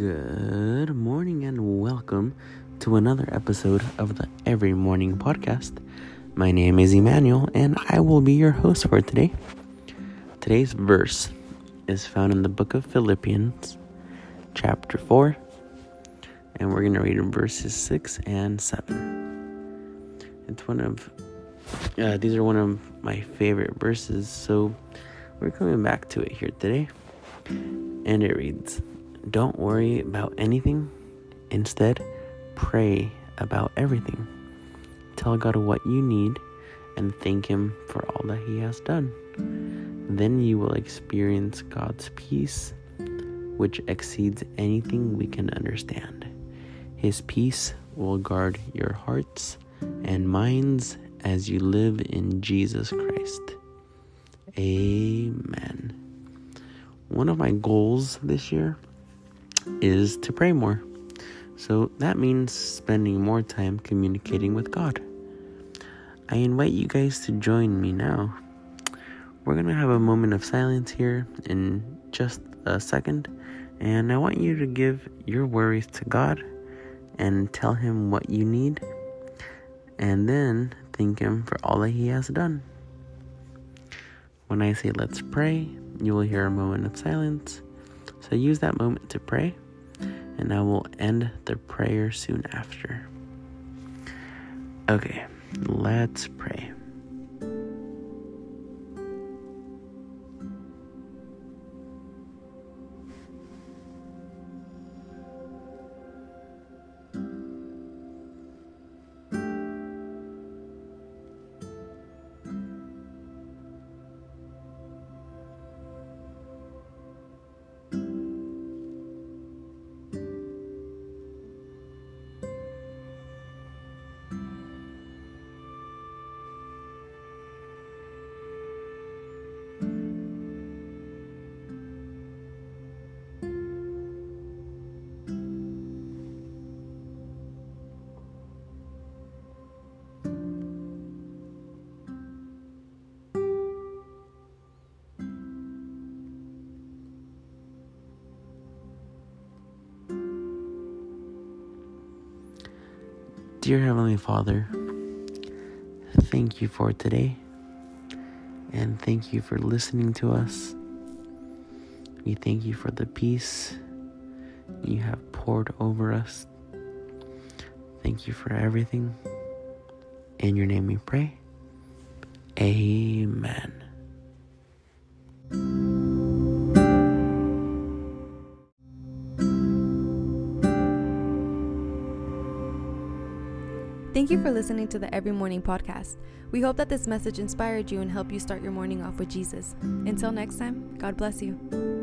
Good morning and welcome to another episode of the Every Morning Podcast. My name is Emmanuel and I will be your host for today. Today's verse is found in the book of Philippians, chapter 4, and we're going to read in verses 6 and 7. It's one of uh, these are one of my favorite verses, so we're coming back to it here today. And it reads Don't worry about anything, instead, pray about everything. Tell God what you need and thank Him for all that He has done. Then you will experience God's peace, which exceeds anything we can understand. His peace will guard your hearts and minds as you live in Jesus Christ. Amen. One of my goals this year is to pray more. So that means spending more time communicating with God. I invite you guys to join me now. We're going to have a moment of silence here in just a second, and I want you to give your worries to God and tell Him what you need, and then thank Him for all that He has done. When I say let's pray, you will hear a moment of silence. So use that moment to pray, and I will end the prayer soon after. Okay, let's pray. Dear Heavenly Father, thank you for today and thank you for listening to us. We thank you for the peace you have poured over us. Thank you for everything. In your name we pray. Amen. Thank you for listening to the Every Morning podcast. We hope that this message inspired you and helped you start your morning off with Jesus. Until next time, God bless you.